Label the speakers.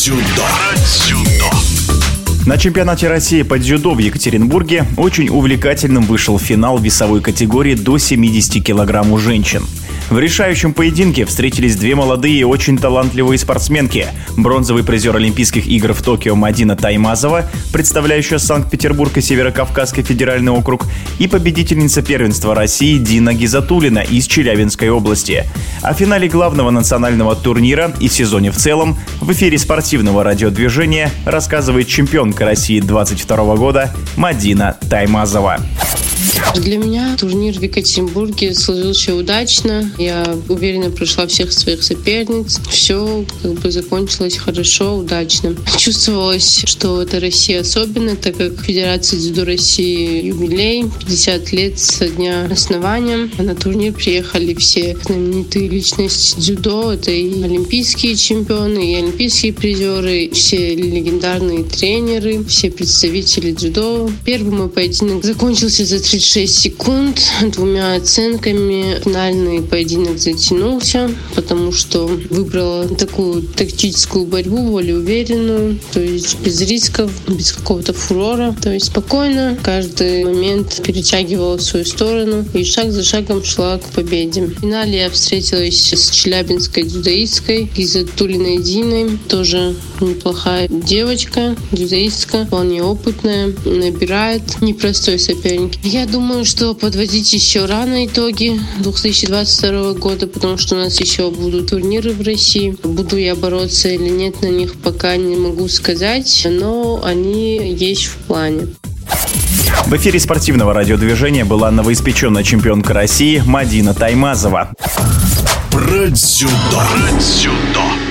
Speaker 1: дзюдо. Дзюдо.
Speaker 2: На чемпионате России по дзюдо в Екатеринбурге очень увлекательным вышел финал весовой категории до 70 килограмм у женщин. В решающем поединке встретились две молодые и очень талантливые спортсменки. Бронзовый призер Олимпийских игр в Токио Мадина Таймазова, представляющая Санкт-Петербург и Северо-Кавказский федеральный округ, и победительница первенства России Дина Гизатулина из Челябинской области. О финале главного национального турнира и сезоне в целом в эфире спортивного радиодвижения рассказывает чемпионка России 22 года Мадина Таймазова.
Speaker 3: Для меня турнир в Екатеринбурге сложился удачно. Я уверенно прошла всех своих соперниц. Все как бы закончилось хорошо, удачно. Чувствовалось, что это Россия особенно, так как Федерация дзюдо России юбилей, 50 лет со дня основания. На турнир приехали все знаменитые личности дзюдо. Это и олимпийские чемпионы, и олимпийские призеры, все легендарные тренеры, все представители дзюдо. Первый мой поединок закончился за 36 секунд двумя оценками. Финальный поединок затянулся, потому что выбрала такую тактическую борьбу, более уверенную, то есть без рисков, без какого-то фурора. То есть спокойно каждый момент перетягивала в свою сторону и шаг за шагом шла к победе. В финале я встретилась с челябинской дзюдоисткой Гизатулиной Диной, тоже неплохая девочка, дзюдоистка, вполне опытная, набирает непростой соперник. Я я думаю, что подводить еще рано итоги 2022 года, потому что у нас еще будут турниры в России. Буду я бороться или нет на них, пока не могу сказать, но они есть в плане.
Speaker 2: В эфире спортивного радиодвижения была новоиспеченная чемпионка России Мадина Таймазова.
Speaker 1: Про дзюдо. Про дзюдо.